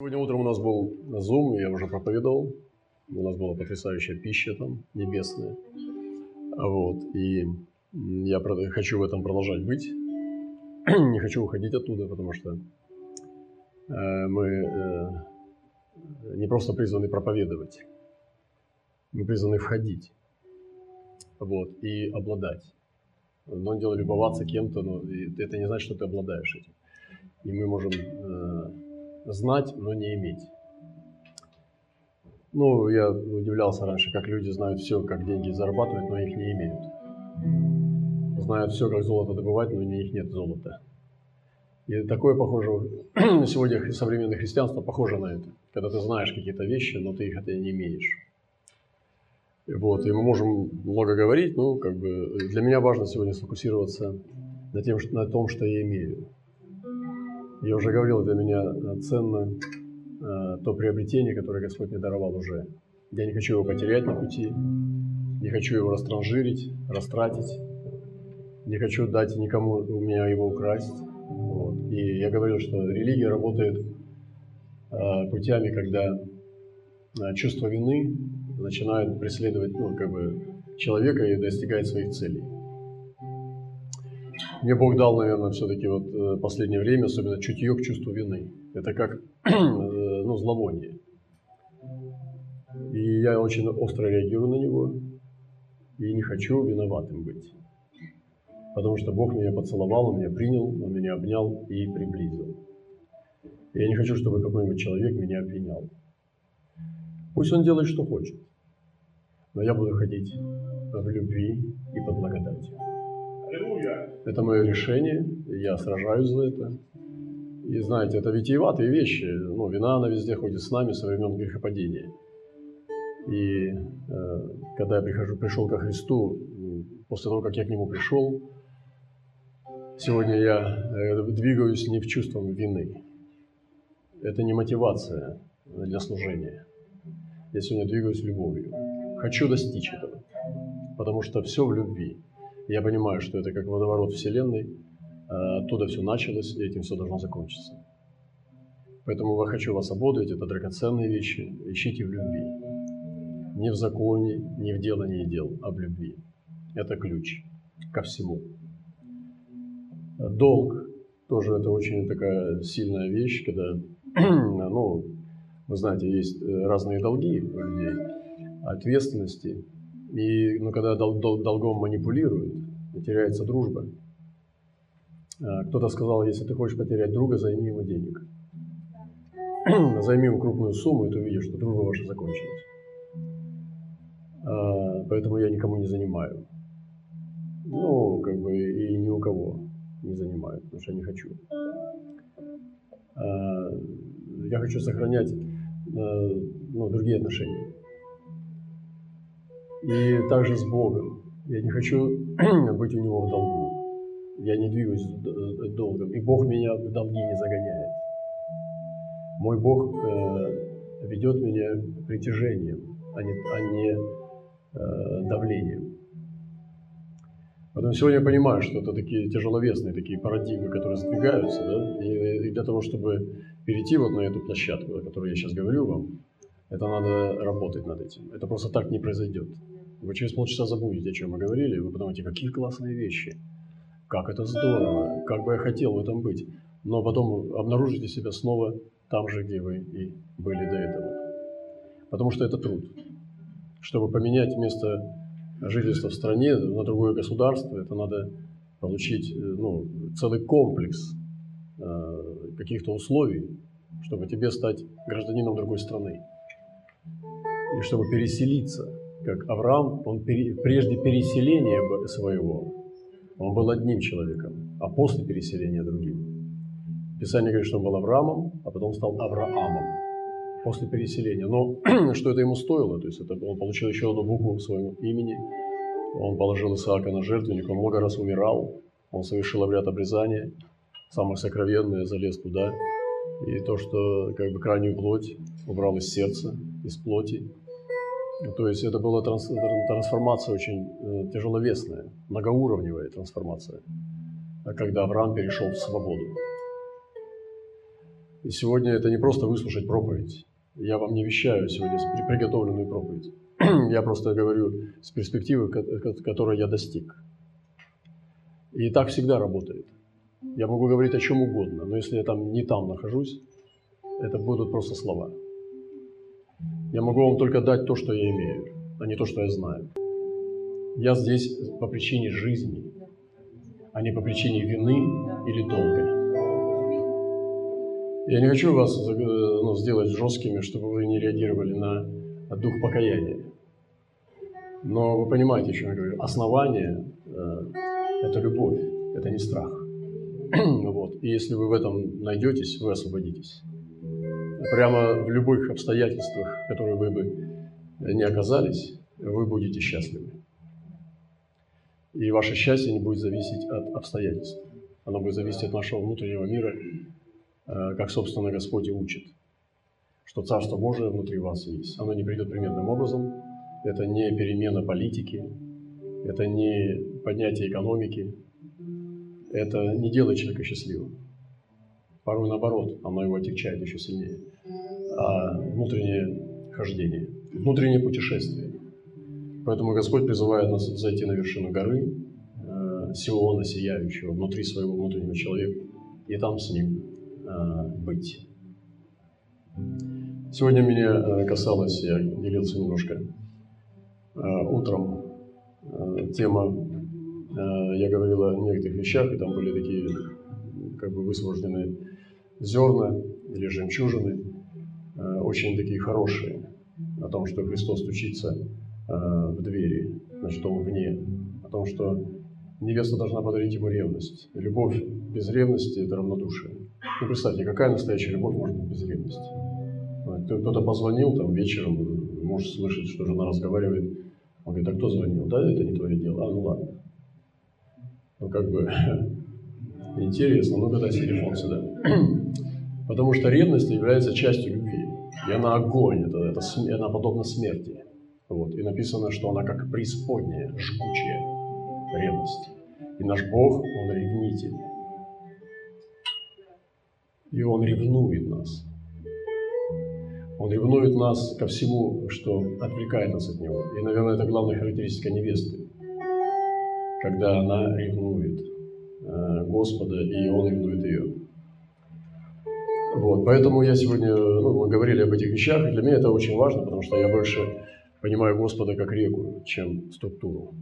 Сегодня утром у нас был Zoom, я уже проповедовал. У нас была потрясающая пища там, небесная. Вот. И я хочу в этом продолжать быть. Не хочу уходить оттуда, потому что э, мы э, не просто призваны проповедовать, мы призваны входить вот, и обладать. Одно дело любоваться кем-то, но это не значит, что ты обладаешь этим. И мы можем э, знать, но не иметь. Ну, я удивлялся раньше, как люди знают все, как деньги зарабатывать, но их не имеют. Знают все, как золото добывать, но у них нет золота. И такое похоже, сегодня современное христианство похоже на это. Когда ты знаешь какие-то вещи, но ты их это не имеешь. Вот, и мы можем много говорить, но как бы для меня важно сегодня сфокусироваться на, тем, на том, что я имею. Я уже говорил, для меня ценно э, то приобретение, которое Господь мне даровал уже. Я не хочу его потерять на пути, не хочу его растранжирить, растратить, не хочу дать никому у меня его украсть. Вот. И я говорил, что религия работает э, путями, когда э, чувство вины начинает преследовать ну, как бы, человека и достигает своих целей. Мне Бог дал, наверное, все-таки вот э, последнее время, особенно чутье к чувству вины. Это как э, ну, зловоние. И я очень остро реагирую на него и не хочу виноватым быть. Потому что Бог меня поцеловал, Он меня принял, Он меня обнял и приблизил. И я не хочу, чтобы какой-нибудь человек меня обвинял. Пусть он делает, что хочет. Но я буду ходить в любви и под благодатью. Это мое решение, я сражаюсь за это. И знаете, это витиеватые вещи. Ну, вина, она везде ходит с нами со времен грехопадения. И э, когда я прихожу, пришел ко Христу, после того, как я к Нему пришел, сегодня я э, двигаюсь не в чувством вины. Это не мотивация для служения. Я сегодня двигаюсь любовью. Хочу достичь этого, потому что все в любви. Я понимаю, что это как водоворот Вселенной, а, оттуда все началось, и этим все должно закончиться. Поэтому я хочу вас ободрить, это драгоценные вещи, ищите в любви. Не в законе, не в делании дел, а в любви. Это ключ ко всему. Долг тоже это очень такая сильная вещь, когда, ну, вы знаете, есть разные долги у людей, ответственности, и ну, когда дол- дол- долгом манипулируют, теряется дружба. А, кто-то сказал, если ты хочешь потерять друга, займи ему денег. Займи ему крупную сумму, и ты увидишь, что дружба ваша закончилась. А, поэтому я никому не занимаю. Ну, как бы и ни у кого не занимаю, потому что я не хочу. А, я хочу сохранять ну, другие отношения. И также с Богом. Я не хочу быть у Него в долгу. Я не двигаюсь долгом. И Бог меня в долги не загоняет. Мой Бог э, ведет меня притяжением, а не, а не э, давлением. Поэтому сегодня я понимаю, что это такие тяжеловесные такие парадигмы, которые сдвигаются, да, и, и для того, чтобы перейти вот на эту площадку, о которой я сейчас говорю вам, это надо работать над этим. Это просто так не произойдет. Вы через полчаса забудете, о чем мы говорили, и вы подумаете, какие классные вещи, как это здорово, как бы я хотел в этом быть. Но потом обнаружите себя снова там же, где вы и были до этого. Потому что это труд. Чтобы поменять место жительства в стране на другое государство, это надо получить ну, целый комплекс э, каких-то условий, чтобы тебе стать гражданином другой страны. И чтобы переселиться – как Авраам, он прежде переселения своего, он был одним человеком, а после переселения другим. Писание говорит, что он был Авраамом, а потом стал Авраамом после переселения. Но что это ему стоило? То есть это, он получил еще одну букву в своем имени, он положил Исаака на жертвенник, он много раз умирал, он совершил обряд обрезания, самое сокровенное, залез туда. И то, что как бы крайнюю плоть убрал из сердца, из плоти, то есть это была трансформация очень э, тяжеловесная, многоуровневая трансформация, когда Авраам перешел в свободу. И сегодня это не просто выслушать проповедь. Я вам не вещаю сегодня приготовленную проповедь. Я просто говорю с перспективы, которой я достиг. И так всегда работает. Я могу говорить о чем угодно, но если я там не там нахожусь, это будут просто слова. Я могу вам только дать то, что я имею, а не то, что я знаю. Я здесь по причине жизни, а не по причине вины или долга. Я не хочу вас ну, сделать жесткими, чтобы вы не реагировали на дух покаяния. Но вы понимаете, о чем я говорю. Основание э, – это любовь, это не страх. вот. И если вы в этом найдетесь, вы освободитесь. Прямо в любых обстоятельствах, в которых вы бы не оказались, вы будете счастливы. И ваше счастье не будет зависеть от обстоятельств. Оно будет зависеть от нашего внутреннего мира Э, как, собственно, Господь и учит, что Царство Божие внутри вас есть. Оно не придет примерным образом, это не перемена политики, это не поднятие экономики, это не делает человека счастливым. Порой наоборот, оно его отягчает еще сильнее. А внутреннее хождение, внутреннее путешествие. Поэтому Господь призывает нас зайти на вершину горы, э, Сиона сияющего, внутри своего внутреннего человека, и там с Ним Э, быть. Сегодня меня э, касалось, я делился немножко э, утром, тема, я говорил о некоторых вещах, и там были такие как бы высвобожденные зерна или жемчужины, очень такие хорошие, о том, что Христос стучится в двери, значит, он вне, о том, что невеста должна подарить ему ревность. Любовь без ревности – это равнодушие. Ну, представьте, какая настоящая любовь может быть без ревности? Кто-то позвонил там вечером, муж слышит, что жена разговаривает. Он говорит, а кто звонил? Да, это не твое дело. А, ну ладно. Ну, как бы, интересно, ну-ка дай телефон сюда. Потому что ревность является частью. И она огонь, это, это, она подобна смерти. Вот. И написано, что она как преисподняя, жгучая ревность. И наш Бог, Он ревнитель. И Он ревнует нас. Он ревнует нас ко всему, что отвлекает нас от Него. И, наверное, это главная характеристика невесты. Когда она ревнует э, Господа, и Он ревнует ее. Вот, поэтому я сегодня, ну, мы говорили об этих вещах, и для меня это очень важно, потому что я больше понимаю Господа как реку, чем структуру.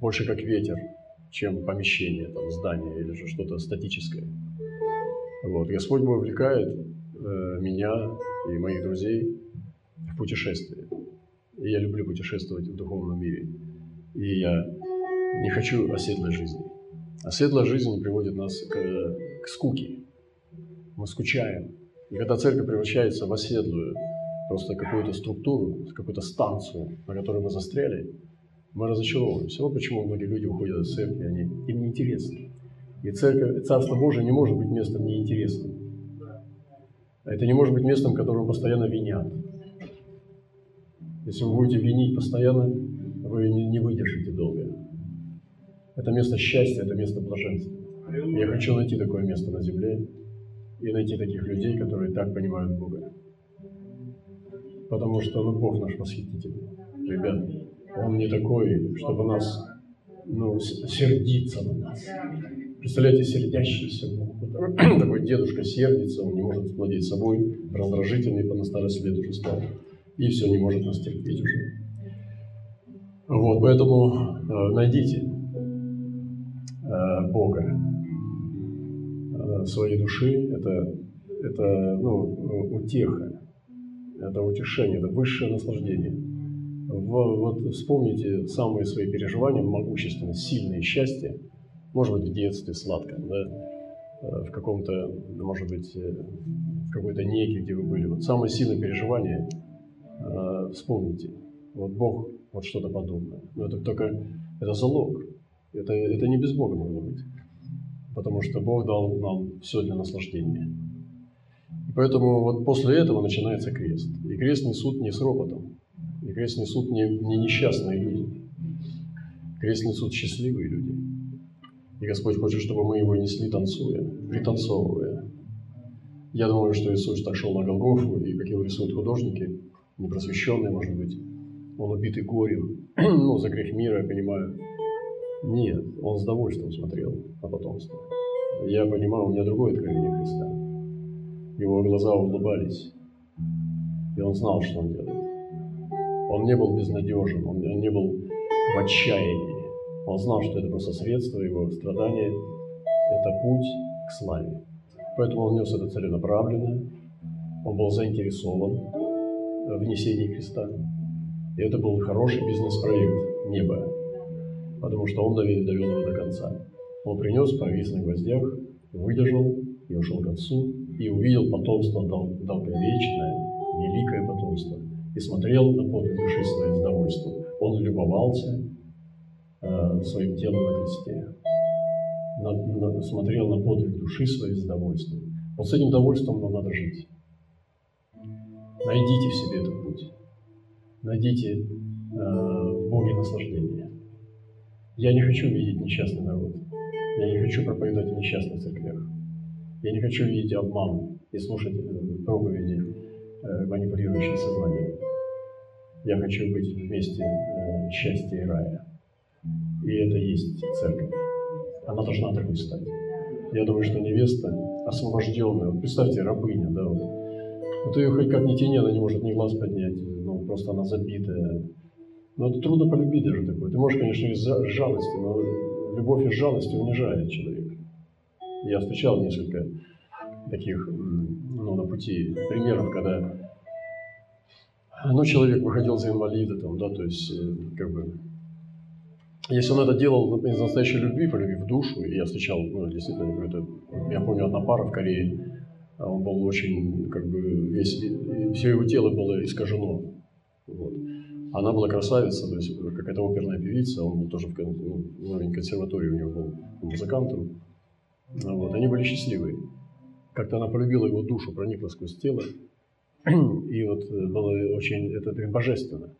Больше как ветер, чем помещение, там, здание или же что-то статическое. Вот. Господь вовлекает э, меня и моих друзей в путешествие. И я люблю путешествовать в духовном мире. И я не хочу оседлой жизни. Оседлая жизнь приводит нас к, к скуке. Мы скучаем. И когда церковь превращается в оседлую, просто какую-то структуру, какую-то станцию, на которой мы застряли, мы разочаровываемся. Вот почему многие люди уходят из церкви, они, им неинтересно. И церковь, Царство Божие не может быть местом неинтересным. Это не может быть местом, которым постоянно винят. Если вы будете винить постоянно, вы не, не выдержите долго. Это место счастья, это место блаженства. Я хочу найти такое место на земле и найти таких людей, которые так понимают Бога. Потому что ну, Бог наш восхитительный. Ребят, Он не такой, чтобы нас ну, сердиться на нас. Представляете, сердящийся Бог. Такой дедушка сердится, он не может владеть собой, раздражительный по на старости лет уже стал. И все, не может нас терпеть уже. Вот, поэтому э, найдите э, Бога своей души. Это, это ну, утеха, это утешение, это высшее наслаждение. В, вот вспомните самые свои переживания, могущественные, сильные счастья – может быть, в детстве сладко, да, э, в каком-то, может быть, э, в какой-то неге, где вы были. Вот самое сильное переживание, э, вспомните, вот Бог, вот что-то подобное. Но это только, это залог. Это, это не без Бога можно быть. Потому что Бог дал нам все для наслаждения. И поэтому вот после этого начинается крест. И крест несут не с ропотом. И крест несут не, не несчастные люди. Крест несут счастливые люди. И Господь хочет, чтобы мы его несли танцуя, пританцовывая. Я думаю, что Иисус так шел на Голгофу, и как его рисуют художники, непросвещенные, может быть, он убитый горем, ну, за грех мира, я понимаю. Нет, он с довольством смотрел на потомство. Я понимаю, у меня другое откровение Христа. Его глаза улыбались, и он знал, что он делает. Он не был безнадежен, он, не был в отчаянии. Он знал, что это просто средство его страдания, это путь к славе. Поэтому он нес это целенаправленно, он был заинтересован в несении креста. И это был хороший бизнес-проект неба, потому что он довел, довел его до конца. Он принес, повис на гвоздях, выдержал и ушел к отцу, и увидел потомство дол- долговечное, великое потомство, и смотрел на подвиг души своей с довольством. Он любовался э, своим телом на кресте, на, на, смотрел на подвиг души своей с довольством. Вот с этим довольством нам надо жить. Найдите в себе этот путь. Найдите э, в Боге наслаждение. Я не хочу видеть несчастный народ. Я не хочу проповедовать в несчастных церквях. Я не хочу видеть обман и слушать э, проповеди, э, манипулирующие сознанием. Я хочу быть вместе э, счастья и рая. И это есть церковь. Она должна такой стать. Я думаю, что невеста освобожденная. Вот представьте, рабыня, да, вот. Вот ее хоть как ни тяни, она не может ни глаз поднять, ну, просто она забитая. Но это трудно полюбить даже такое. Ты можешь, конечно, из жалости, но любовь из жалости унижает человека. Я встречал несколько таких, ну, на пути примеров, когда ну, человек выходил за инвалида, там, да, то есть, как бы, если он это делал из настоящей любви, полюбив душу, и я встречал, ну, действительно, это, я помню, одна пара в Корее, он был очень, как бы, весь, все его тело было искажено. Вот. Она была красавица, то есть какая-то оперная певица, он был тоже в ну, консерватории у него был музыкантом. Вот. Они были счастливы. Как-то она полюбила его душу, проникла сквозь тело. И вот было очень, это, это божественно.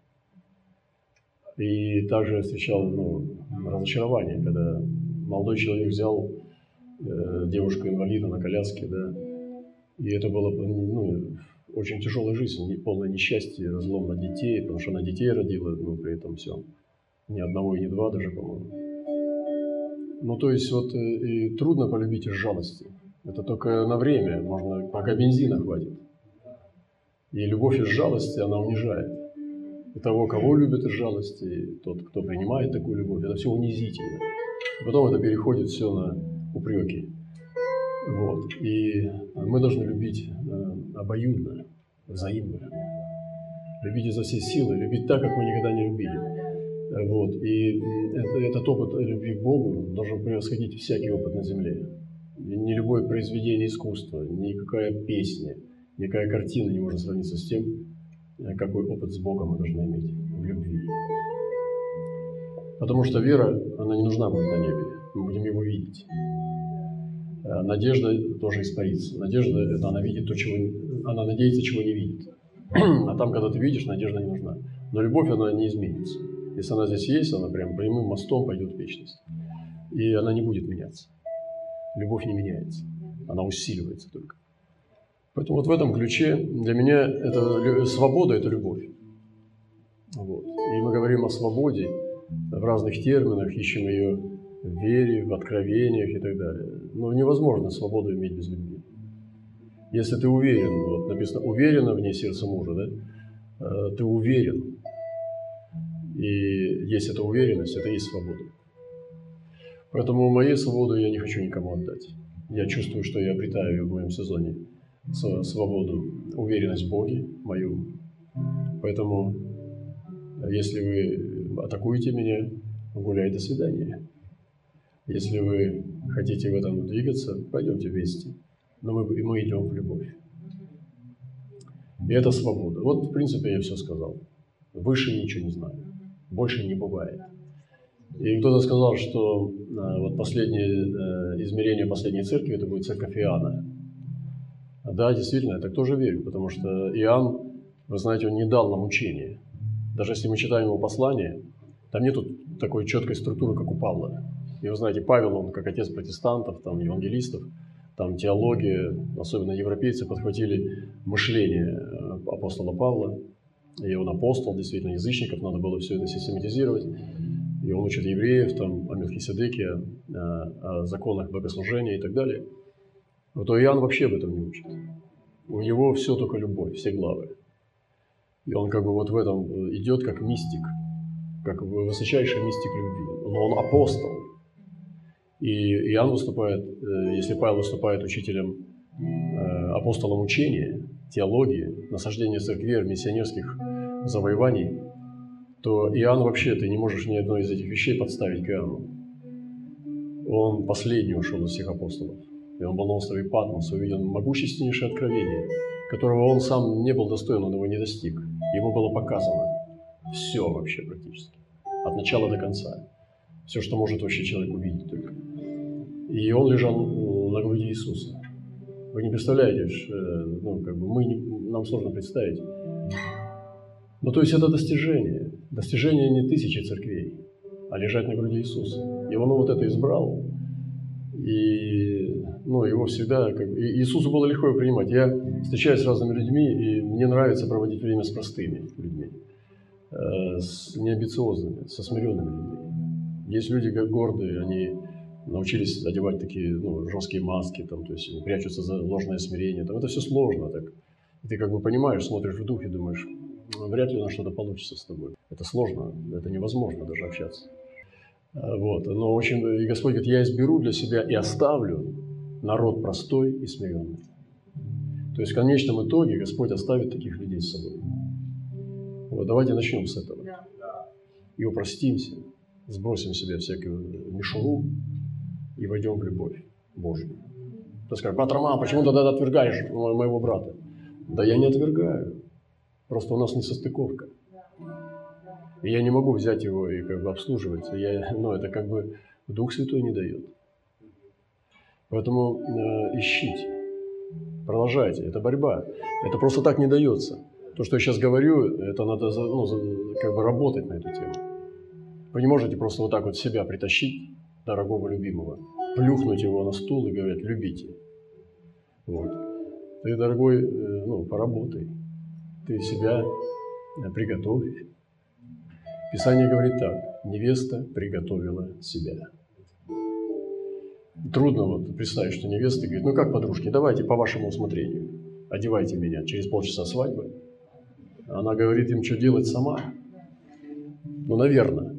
И также встречал ну, разочарование, когда молодой человек взял э, девушку-инвалида на коляске, да, и это было ну, очень тяжелая жизнь, полное несчастье, разлом на детей, потому что она детей родила, ну, при этом все. Ни одного и ни два даже, по-моему. Ну, то есть, вот и трудно полюбить из жалости. Это только на время, можно, пока бензина хватит. И любовь из жалости, она унижает. И того, кого любят из жалости, тот, кто принимает такую любовь, это все унизительно. И потом это переходит все на упреки. Вот. И мы должны любить э, обоюдно, взаимно. Любить изо всей силы, любить так, как мы никогда не любили. Вот. И это, этот опыт любви к Богу должен превосходить всякий опыт на земле. Ни любое произведение искусства, никакая песня, никакая картина не может сравниться с тем, какой опыт с Богом мы должны иметь в любви. Потому что вера, она не нужна будет на небе. Мы будем его видеть. Надежда тоже испарится. Надежда – это она видит то, чего... Она надеется, чего не видит. А там, когда ты видишь, надежда не нужна. Но любовь, она не изменится. Если она здесь есть, она прям прямым мостом пойдет в вечность. И она не будет меняться. Любовь не меняется. Она усиливается только. Поэтому вот в этом ключе для меня это свобода – это любовь. Вот. И мы говорим о свободе в разных терминах, ищем ее в вере, в откровениях и так далее. Но невозможно свободу иметь без любви. Если ты уверен, вот написано «уверенно в ней сердце мужа», да? ты уверен. И есть эта уверенность, это и есть свобода. Поэтому моей свободу я не хочу никому отдать. Я чувствую, что я обретаю в моем сезоне свободу, уверенность в Боге мою. Поэтому, если вы атакуете меня, гуляй до свидания. Если вы хотите в этом двигаться, пойдемте вместе. Но мы, и мы идем в любовь. И это свобода. Вот, в принципе, я все сказал. Выше ничего не знаю. Больше не бывает. И кто-то сказал, что вот последнее измерение последней церкви это будет церковь Иоанна. Да, действительно, я так тоже верю, потому что Иоанн, вы знаете, он не дал нам учение. Даже если мы читаем его послание, там нет такой четкой структуры, как у Павла. И вы знаете, Павел, он как отец протестантов, там, евангелистов, там теология, особенно европейцы, подхватили мышление апостола Павла, и он апостол, действительно, язычников, надо было все это систематизировать. И он учит евреев там, о Мелхиседеке, о, о законах богослужения и так далее. Но то Иоанн вообще об этом не учит. У него все только любовь, все главы. И он как бы вот в этом идет как мистик, как высочайший мистик любви. Но он апостол. И Иоанн выступает, э, если Павел выступает учителем, э, апостолом учения, теологии, насаждения церкви, миссионерских завоеваний, то Иоанн вообще, ты не можешь ни одной из этих вещей подставить к Иоанну. Он последний ушел из всех апостолов. И он был на острове Патмос, увидел могущественнейшее откровение, которого он сам не был достоин, он его не достиг. Ему было показано все вообще практически, от начала до конца. Все, что может вообще человек увидеть только. И он лежал на груди Иисуса. Вы не представляете, э, ну, как бы мы не, нам сложно представить. Ну, то есть это достижение. Достижение не тысячи церквей, а лежать на груди Иисуса. И он вот это избрал, и ну, его всегда... Как, и Иисусу было легко его принимать. Я встречаюсь с разными людьми, и мне нравится проводить время с простыми людьми, э, с неамбициозными, со смиренными людьми. Есть люди как гордые, они научились одевать такие ну, жесткие маски, там, то есть прячутся за ложное смирение. Там, это все сложно. Так. И ты как бы понимаешь, смотришь в дух и думаешь, вряд ли у нас что-то получится с тобой. Это сложно, это невозможно даже общаться. А, вот. Но очень, и Господь говорит, я изберу для себя и оставлю народ простой и смиренный. То есть в конечном итоге Господь оставит таких людей с собой. Вот давайте начнем с этого. И упростимся, сбросим себе всякую мишуру и войдем в любовь Божью. Ты скажешь, брат Роман, почему ты тогда отвергаешь моего брата? Да я не отвергаю. Просто у нас не состыковка. И я не могу взять его и как бы обслуживать. Я, ну, это как бы Дух Святой не дает. Поэтому э, ищите, продолжайте. Это борьба. Это просто так не дается. То, что я сейчас говорю, это надо ну, как бы работать на эту тему. Вы не можете просто вот так вот себя притащить, дорогого любимого, плюхнуть его на стул и говорить «любите». Вот. Ты, дорогой, э, ну, поработай. Ты себя приготовь Писание говорит так. Невеста приготовила себя. Трудно вот представить, что невеста говорит, ну как, подружки, давайте по вашему усмотрению. Одевайте меня через полчаса свадьбы. Она говорит им, что делать сама. Ну, наверное.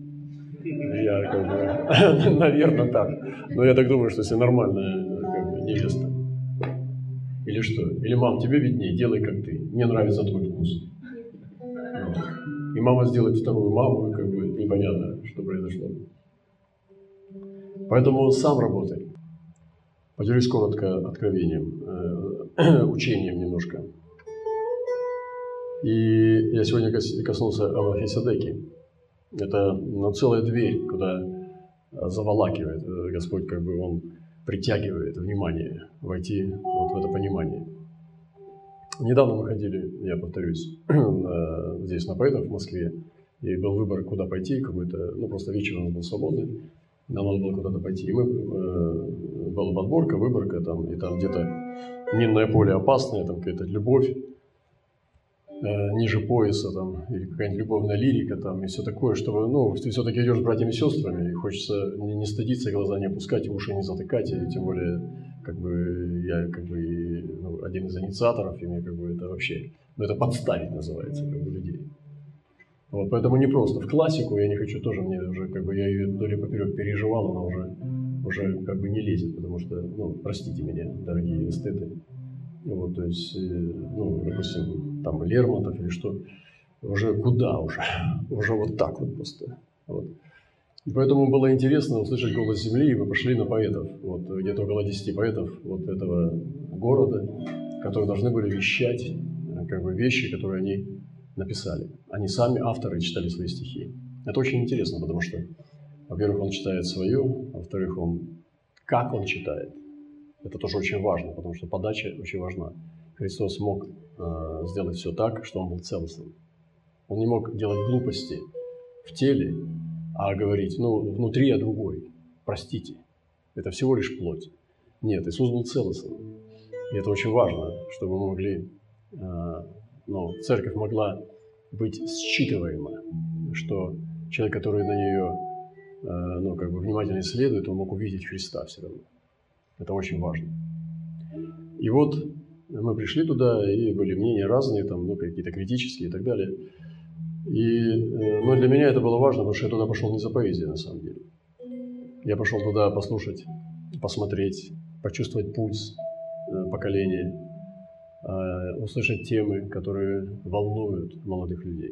Я как бы, наверное, так. Но я так думаю, что если нормальная как бы, невеста. Или что? Или, мам, тебе виднее, делай как ты. Мне нравится твой вкус и мама сделает вторую маму, и как бы непонятно, что произошло. Поэтому сам работай. Поделюсь коротко откровением, э, учением немножко. И я сегодня коснулся Амахисадеки. Это ну, целая дверь, куда заволакивает э, Господь, как бы Он притягивает внимание, войти вот в это понимание. Недавно мы ходили, я повторюсь, здесь на поэтов в Москве, и был выбор, куда пойти, какой-то, ну просто вечером он был свободный, нам надо было куда-то пойти. И мы, э, была подборка, выборка, там, и там где-то минное поле опасное, там какая-то любовь, э, ниже пояса, там, или какая-нибудь любовная лирика, там, и все такое, чтобы, ну, ты все-таки идешь с братьями и сестрами, и хочется не, не стыдиться, глаза не опускать, уши не затыкать, и тем более, как бы, я, как бы, ну, один из инициаторов, и мне, как бы, это вообще, ну, это подставить называется, как бы, людей. Вот, поэтому не просто. В классику я не хочу тоже, мне уже, как бы, я ее вдоль поперек переживал, она уже, уже, как бы, не лезет, потому что, ну, простите меня, дорогие эстеты, вот, то есть, э, ну, допустим, там Лермонтов или что, уже куда уже, уже вот так вот просто. Вот. И поэтому было интересно услышать голос земли, и мы пошли на поэтов, вот, где-то около 10 поэтов вот этого города, которые должны были вещать э, как бы вещи, которые они написали. Они сами, авторы, читали свои стихи. Это очень интересно, потому что, во-первых, он читает свое, а во-вторых, он как он читает. Это тоже очень важно, потому что подача очень важна. Христос мог э, сделать все так, что он был целостным. Он не мог делать глупости в теле, а говорить, ну, внутри я другой, простите. Это всего лишь плоть. Нет, Иисус был целостным. И это очень важно, чтобы мы могли, э, ну, церковь могла быть считываема, что человек, который на нее, э, ну, как бы внимательно исследует, он мог увидеть Христа все равно. Это очень важно. И вот мы пришли туда, и были мнения разные, там, ну, какие-то критические и так далее. И, э, но для меня это было важно, потому что я туда пошел не за поэзией, на самом деле. Я пошел туда послушать, посмотреть, почувствовать пульс э, поколения, э, услышать темы, которые волнуют молодых людей.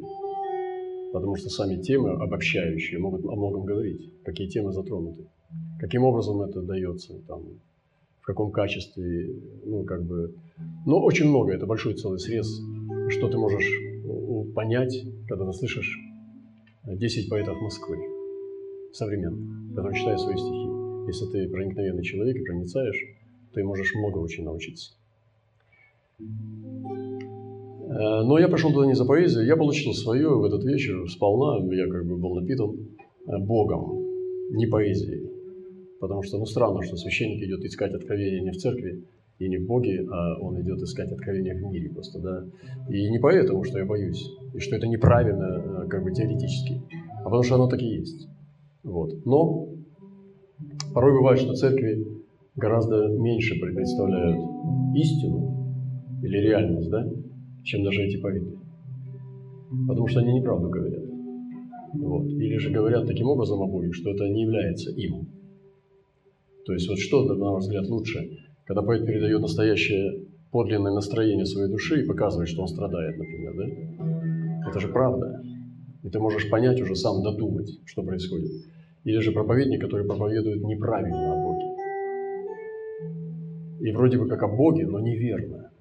Потому что сами темы обобщающие могут о многом говорить, какие темы затронуты, каким образом это дается, там, в каком качестве, ну, как бы... Но ну, очень много, это большой целый срез, что ты можешь понять, когда ты слышишь 10 поэтов Москвы современных, которые читают свои стихи. Если ты проникновенный человек и проницаешь, ты можешь много очень научиться. Э, но я пошел туда не за поэзией, я получил свое в этот вечер сполна, я как бы был напитан э, Богом, не поэзией. Потому что, ну, странно, что священник идет искать откровения не в церкви, и не в Боге, а он идет искать откровения в мире просто, да. И не поэтому, что я боюсь, и что это неправильно, э, как бы теоретически, а потому что оно так и есть. Вот. Но порой бывает, что церкви гораздо меньше представляют истину или реальность, да, чем даже эти поэты. Потому что они неправду говорят. Вот. Или же говорят таким образом о Боге, что это не является им. То есть вот что, на ваш взгляд, лучше – когда поэт передает настоящее подлинное настроение своей души и показывает, что он страдает, например, да? Это же правда. И ты можешь понять уже сам, додумать, что происходит. Или же проповедник, который проповедует неправильно о Боге. И вроде бы как о Боге, но неверно.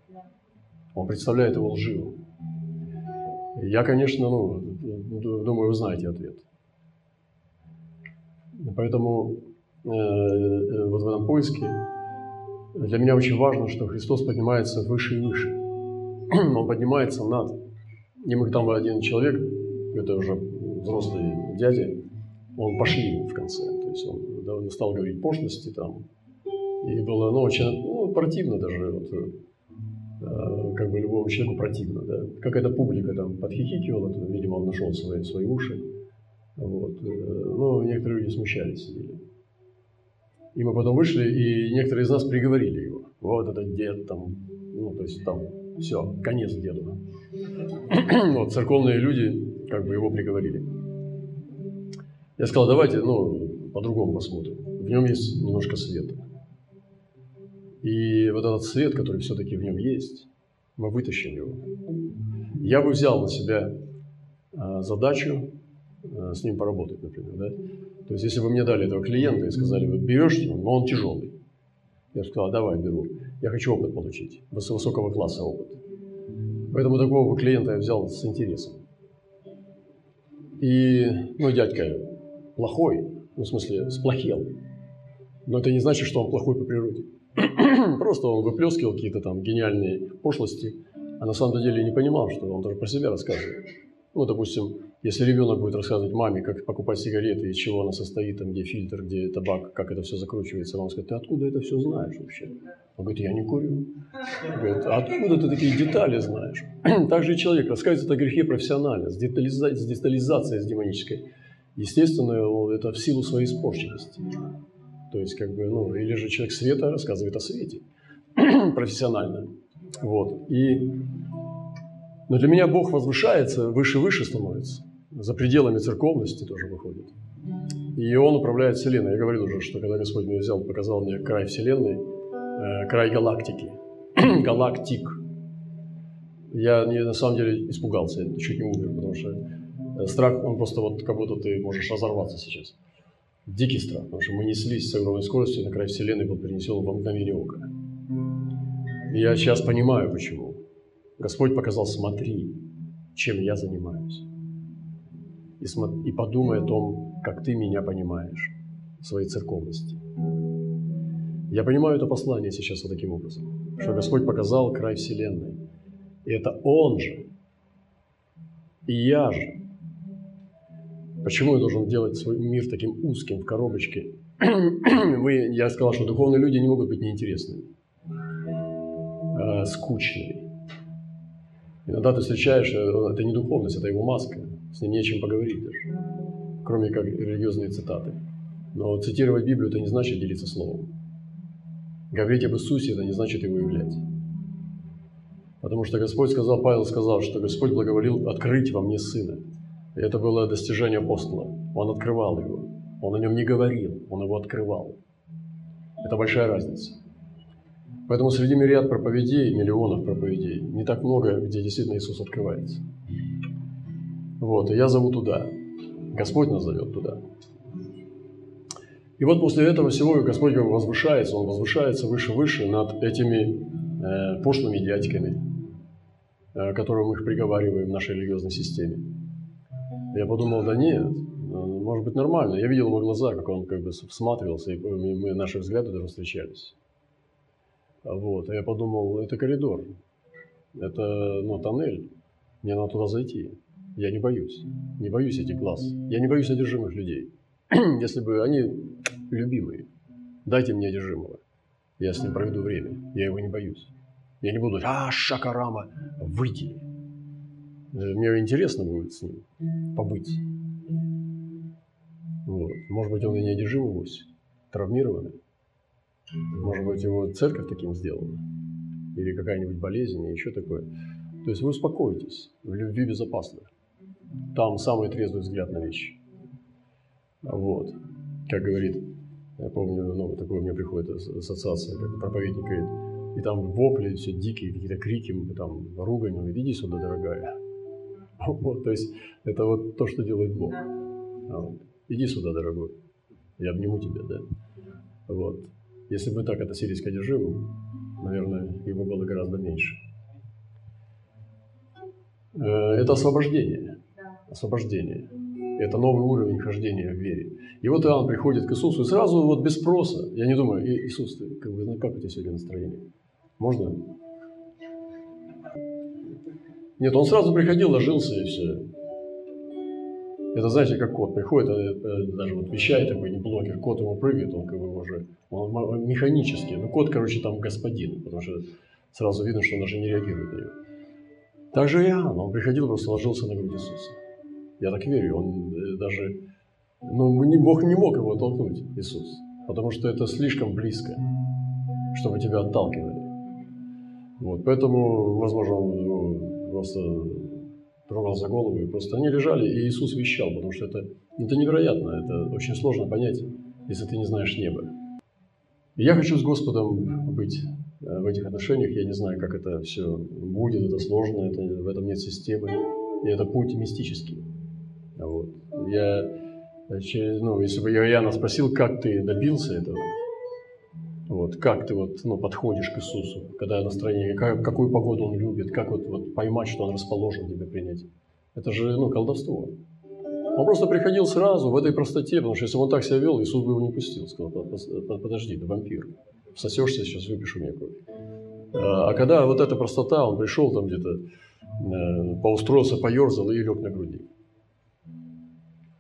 Он представляет его лживым. Я, конечно, ну, думаю, вы знаете ответ. Поэтому вот в этом поиске для меня очень важно, что Христос поднимается выше и выше. Он поднимается над. И мы там один человек, это уже взрослый дядя, он пошли в конце. То есть он да, стал говорить пошлости там. И было ну, очень ну, противно даже. Вот, э, как бы любому человеку противно. Да? Какая-то публика там подхихикивала, то, видимо, он нашел свои, свои уши. Вот. Э, но некоторые люди смущались, сидели. И мы потом вышли, и некоторые из нас приговорили его. Вот этот дед там, ну, то есть там все, конец деду. Вот, церковные люди как бы его приговорили. Я сказал, давайте, ну, по-другому посмотрим. В нем есть немножко света. И вот этот свет, который все-таки в нем есть, мы вытащим его. Я бы взял на себя а, задачу а, с ним поработать, например, да? То есть, если бы мне дали этого клиента и сказали, вот берешь, но он тяжелый. Я бы сказал, давай, беру. Я хочу опыт получить, высокого класса опыт. Поэтому такого клиента я взял с интересом. И, ну, дядька плохой, ну, в смысле, сплохел. Но это не значит, что он плохой по природе. Просто он выплескивал какие-то там гениальные пошлости, а на самом деле не понимал, что он даже про себя рассказывает. Ну, допустим, если ребенок будет рассказывать маме, как покупать сигареты, из чего она состоит, там, где фильтр, где табак, как это все закручивается, мама скажет, ты откуда это все знаешь вообще? Он говорит, я не курю. Он говорит, а откуда ты такие детали знаешь? Также и человек рассказывает о грехе профессионально, с, детализа... с детализацией, с демонической. Естественно, это в силу своей испорченности. То есть, как бы, ну, или же человек света рассказывает о свете профессионально. Вот. И но для меня Бог возвышается, выше-выше становится. За пределами церковности тоже выходит. И Он управляет Вселенной. Я говорил уже, что когда Господь меня взял, показал мне край Вселенной, э, край галактики, галактик, я не, на самом деле испугался, я чуть не умер, потому что э, страх, он просто вот как будто ты можешь разорваться сейчас. Дикий страх, потому что мы неслись с огромной скоростью, на край Вселенной был перенесен во мгновение ока. Я сейчас понимаю, почему. Господь показал, смотри, чем я занимаюсь. И, и подумай о том, как ты меня понимаешь в своей церковности. Я понимаю это послание сейчас вот таким образом, что Господь показал край Вселенной. И это Он же, и я же. Почему я должен делать свой мир таким узким в коробочке мы, я сказал, что духовные люди не могут быть неинтересными, а скучными. Иногда ты встречаешь, э, это не духовность, это его маска, с ним нечем поговорить даже, кроме как религиозные цитаты. Но цитировать Библию – это не значит делиться словом. Говорить об Иисусе – это не значит его являть. Потому что Господь сказал, Павел сказал, что Господь благоволил открыть во мне Сына. И это было достижение апостола. Он открывал его. Он о нем не говорил, он его открывал. Это большая разница. Поэтому среди мириад проповедей, миллионов проповедей, не так много, где действительно Иисус открывается. Вот, и я зову туда. Господь нас зовет туда. И вот после этого всего Господь возвышается, Он возвышается выше-выше над этими э, пошлыми дядьками, э, которые мы их приговариваем в нашей религиозной системе. Я подумал, да нет, может быть нормально. Я видел его глаза, как он как бы всматривался, и мы, наши взгляды даже встречались. Вот, а я подумал, это коридор, это ну, тоннель, мне надо туда зайти. Я не боюсь, не боюсь этих глаз, я не боюсь одержимых людей. Если бы они любимые, дайте мне одержимого, я с ним проведу время, я его не боюсь. Я не буду, а, Шакарама, выйди. Мне интересно будет с ним побыть. Вот. Может быть, он и не одержим вовсе, травмированный. Может быть, его церковь таким сделала. Или какая-нибудь болезнь, или еще такое. То есть вы успокоитесь, в любви безопасно. Там самый трезвый взгляд на вещи. Вот. Как говорит, я помню, ну, такое у меня приходит ассоциация, как проповедник говорит, и там вопли, все дикие, какие-то крики, там ругань, он говорит, иди сюда, дорогая. Вот, то есть это вот то, что делает Бог. Вот. Иди сюда, дорогой, я обниму тебя, да. Вот. Если бы так относились к одержимым, наверное, его было гораздо меньше. Э, это освобождение. Освобождение. Это новый уровень хождения в вере. И вот Иоанн приходит к Иисусу, и сразу вот без спроса, я не думаю, Иисус, ты, как, бы, как у тебя сегодня настроение? Можно? Нет, он сразу приходил, ложился и все. Это, знаете, как кот приходит, э, э, даже вот вещает такой не блогер, кот ему прыгает, он как бы уже он механически. Ну, кот, короче, там господин, потому что сразу видно, что он даже не реагирует на него. Так же и Иоанн, он приходил, просто ложился на грудь Иисуса. Я так верю, он э, даже, ну, Бог не мог его оттолкнуть, Иисус, потому что это слишком близко, чтобы тебя отталкивали. Вот, поэтому, возможно, он ну, просто трогал за голову, и просто они лежали, и Иисус вещал, потому что это, это невероятно, это очень сложно понять, если ты не знаешь неба. Я хочу с Господом быть э, в этих отношениях, я не знаю, как это все будет, это сложно, это, в этом нет системы, и это путь мистический. Вот. Я, ну, если бы Иоанна спросил, как ты добился этого, вот, как ты вот, ну, подходишь к Иисусу, когда настроение, как, какую погоду Он любит, как вот, вот поймать, что Он расположен тебя принять. Это же ну, колдовство. Он просто приходил сразу в этой простоте, потому что если бы он так себя вел, Иисус бы его не пустил. Сказал, подожди, ты вампир, всосешься, сейчас выпишу мне кровь. А, а когда вот эта простота, он пришел там где-то, э, поустроился, поерзал и лег на груди.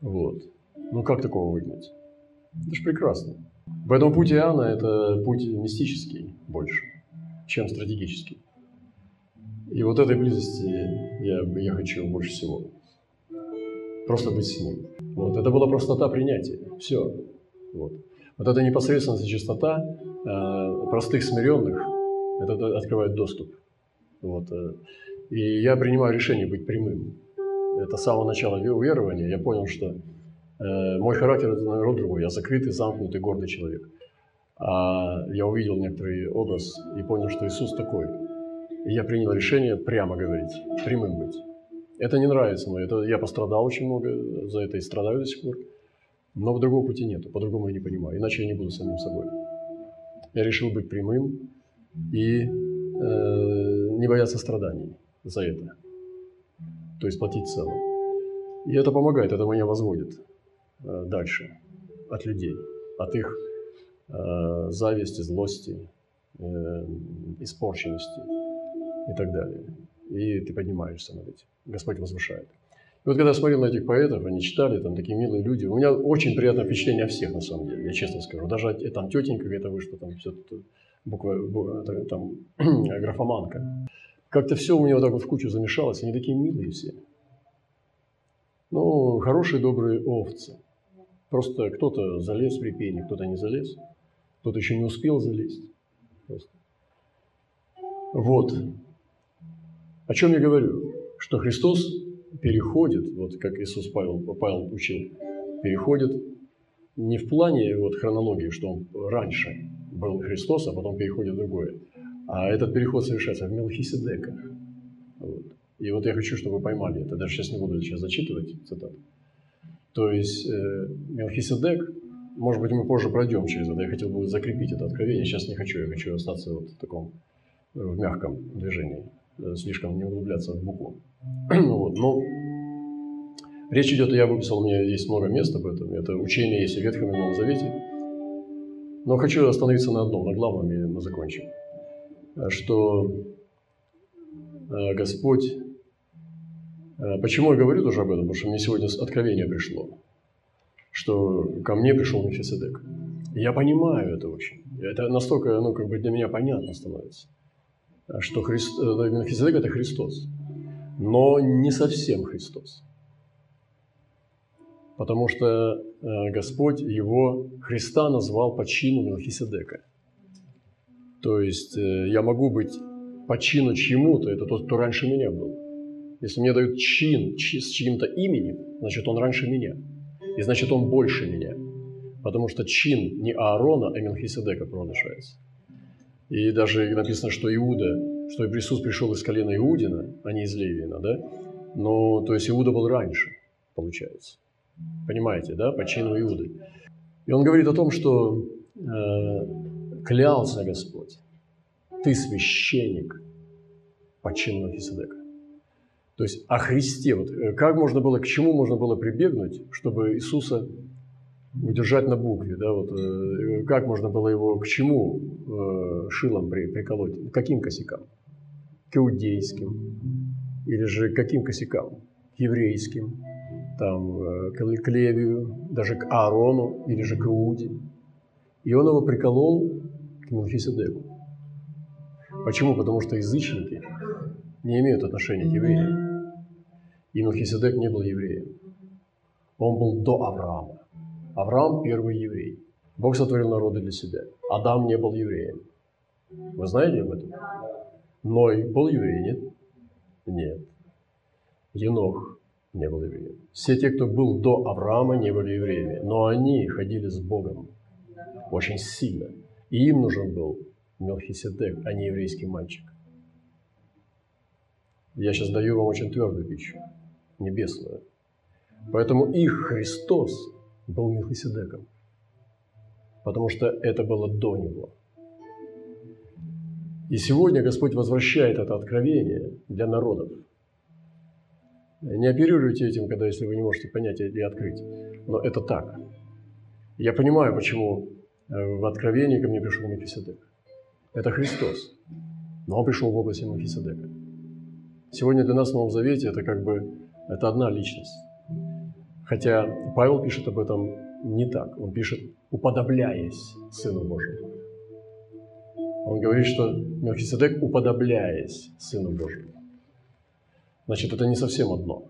Вот. Ну как такого выгнать? Это же прекрасно. Поэтому путь Иоанна – это путь мистический больше, чем стратегический. И вот этой близости я, я хочу больше всего. Просто быть с ним. Вот. Это была простота принятия. Все. Вот. Вот эта непосредственность и чистота э, простых смиренных, это открывает доступ. Вот. Э. И я принимаю решение быть прямым. Это с самого начала верования я понял, что Э, мой характер – это, наверное, другой. Я закрытый, замкнутый, гордый человек. А я увидел некоторый образ и понял, что Иисус такой. И я принял решение прямо говорить, прямым быть. Это не нравится мне. Это, я пострадал очень много за это и страдаю до сих пор. Но другого пути нет, по-другому я не понимаю. Иначе я не буду самим собой. Я решил быть прямым и э, не бояться страданий за это. То есть платить цену. И это помогает, это меня возводит. Э, дальше от людей, от их э, зависти, злости, э, испорченности и так далее. И ты поднимаешься над этим. Господь возвышает. И вот когда я смотрел на этих поэтов, они читали, там такие милые люди, у меня очень приятное впечатление о всех, на самом деле, я честно скажу. Даже там тетенька какая-то вышла, там все буква там графоманка. Как-то все у меня вот так вот в кучу замешалось, они такие милые все. Ну, хорошие, добрые овцы. Просто кто-то залез в репейник, кто-то не залез, кто-то еще не успел залезть. Просто. Вот. О чем я говорю? Что Христос переходит, вот как Иисус Павел, Павел учил, переходит не в плане вот хронологии, что он раньше был Христос, а потом переходит в другое, а этот переход совершается в Мелхиседека. Вот. И вот я хочу, чтобы вы поймали это. Даже сейчас не буду сейчас зачитывать цитату. То есть э, Мелхиседек, может быть, мы позже пройдем через это. Я хотел бы закрепить это откровение. Сейчас не хочу. Я хочу остаться вот в таком э, в мягком движении, э, слишком не углубляться в букву. вот. Но речь идет, я выписал, у меня есть много мест об этом. Это учение есть и в Ветхом и Новом Завете. Но хочу остановиться на одном, на главном, и мы закончим. Что э, Господь Э, почему я говорю тоже об этом? Потому что мне сегодня откровение пришло, что ко мне пришел Мефисадек. Я понимаю это очень. Это настолько, ну, как бы для меня понятно становится, что Христ, э, Мефисадек – это Христос, но не совсем Христос. Потому что Господь его, Христа назвал по чину Мелхиседека. То есть я могу быть по чину чему-то, это тот, кто раньше меня был. Если мне дают чин с чьим-то именем, значит, он раньше меня. И значит, он больше меня. Потому что чин не Аарона, а Мелхиседека провозглашается. И даже написано, что Иуда, что Иисус пришел из колена Иудина, а не из Левина, да? Но, то есть Иуда был раньше, получается. Понимаете, да, по чину Иуды. И он говорит о том, что э, клялся Господь, ты священник по чину Мелхиседека. То есть о Христе. Вот э, как можно было, к чему можно было прибегнуть, чтобы Иисуса удержать на букве, да, вот, э, как можно было его к чему э, шилом при, приколоть, каким косякам? К иудейским, или же каким косякам? К еврейским, там, э, к Левию, даже к Аарону, или же к Иуде. И он его приколол к. Почему? Потому что язычники не имеют отношения к евреям. И Мелхиседек не был евреем. Он был до Авраама. Авраам – первый еврей. Бог сотворил народы для себя. Адам не был евреем. Вы знаете об этом? Ной был еврей, нет? Нет. Енох не был евреем. Все те, кто был до Авраама, не были евреями. Но они ходили с Богом очень сильно. И им нужен был Мелхиседек, а не еврейский мальчик. Я сейчас даю вам очень твердую пищу небесную. Поэтому их Христос был Мелхиседеком, потому что это было до него. И сегодня Господь возвращает это откровение для народов. Не оперируйте этим, когда если вы не можете понять или открыть. Но это так. Я понимаю, почему в откровении ко мне пришел Мефисадек. Это Христос. Но он пришел в области Мефисадека. Сегодня для нас в Новом Завете это как бы это одна личность. Хотя Павел пишет об этом не так. Он пишет, уподобляясь Сыну Божьему. Он говорит, что Мелхиседек, уподобляясь Сыну Божьему. Значит, это не совсем одно.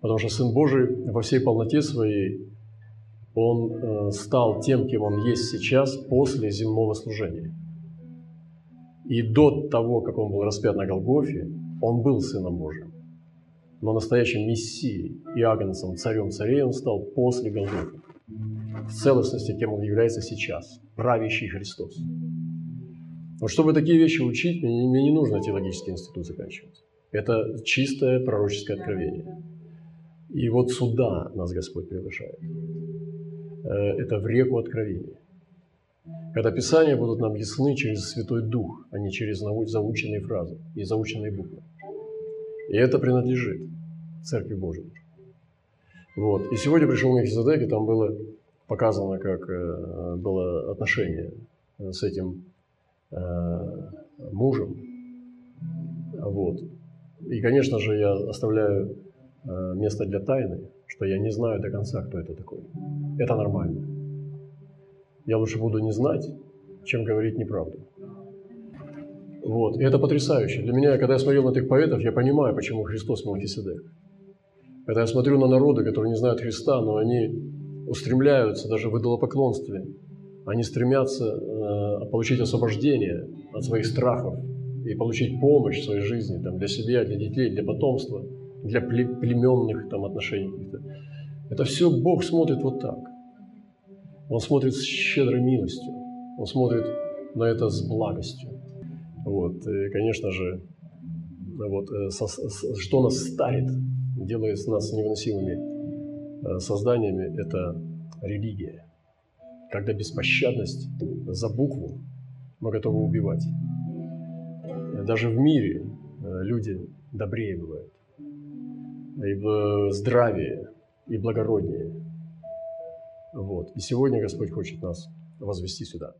Потому что Сын Божий во всей полноте своей, Он э, стал тем, кем Он есть сейчас после земного служения. И до того, как Он был распят на Голгофе, Он был Сыном Божьим но настоящим Мессией и Агнцем, царем царей он стал после Голгофы. В целостности, кем он является сейчас, правящий Христос. Но чтобы такие вещи учить, мне, мне не нужно теологический институт заканчивать. Это чистое пророческое откровение. И вот сюда нас Господь приглашает. Э, это в реку откровения. Когда Писания будут нам ясны через Святой Дух, а не через заученные фразы и заученные буквы. И это принадлежит Церкви Божьей. Вот. И сегодня пришел Мехизедек, и там было показано, как э, было отношение э, с этим мужем. Вот. И, конечно же, я оставляю место для тайны, что я не знаю до конца, кто это такой. Это нормально. Я лучше буду не знать, чем говорить неправду. Вот. И это потрясающе. Для меня, когда я смотрел на этих поэтов, я понимаю, почему Христос Мелхиседек. Когда я смотрю на народы, которые не знают Христа, но они устремляются даже в идолопоклонстве, они стремятся э, получить освобождение от своих страхов и получить помощь в своей жизни там, для себя, для детей, для потомства, для племенных там, отношений. Это все Бог смотрит вот так. Он смотрит с щедрой милостью. Он смотрит на это с благостью. Вот. И, конечно же, вот, э, со, что нас старит, делает нас невыносимыми э, созданиями, это религия. Когда беспощадность за букву мы готовы убивать. Даже в мире э, люди добрее бывают, и здравие, и благороднее. Вот. И сегодня Господь хочет нас возвести сюда.